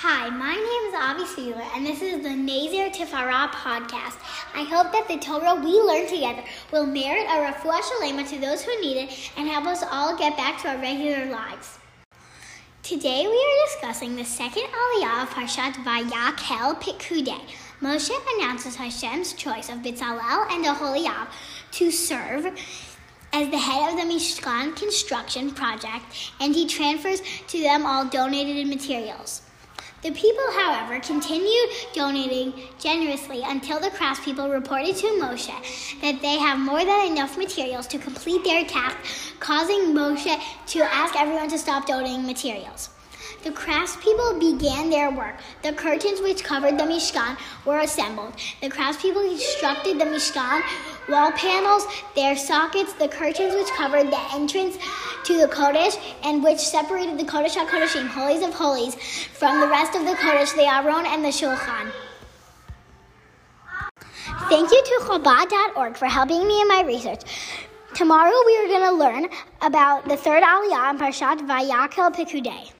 Hi, my name is Avi Sealer, and this is the Nazer Tifara podcast. I hope that the Torah we learn together will merit a refuah shalema to those who need it and help us all get back to our regular lives. Today we are discussing the second aliyah of Parshat Vayakhel Pikudei. Moshe announces Hashem's choice of Bitzalel and Aholiab to serve as the head of the Mishkan construction project, and he transfers to them all donated materials. The people, however, continued donating generously until the craftspeople reported to Moshe that they have more than enough materials to complete their task, causing Moshe to ask everyone to stop donating materials. The craftspeople began their work. The curtains which covered the Mishkan were assembled. The craftspeople constructed the Mishkan wall panels, their sockets, the curtains which covered the entrance to the Kodesh, and which separated the Kodesh HaKodeshim, holies of holies, from the rest of the Kodesh, the Aron, and the Shulchan. Thank you to Chabad.org for helping me in my research. Tomorrow we are going to learn about the third Aliyah in Parshat Vayakhel Pikudei.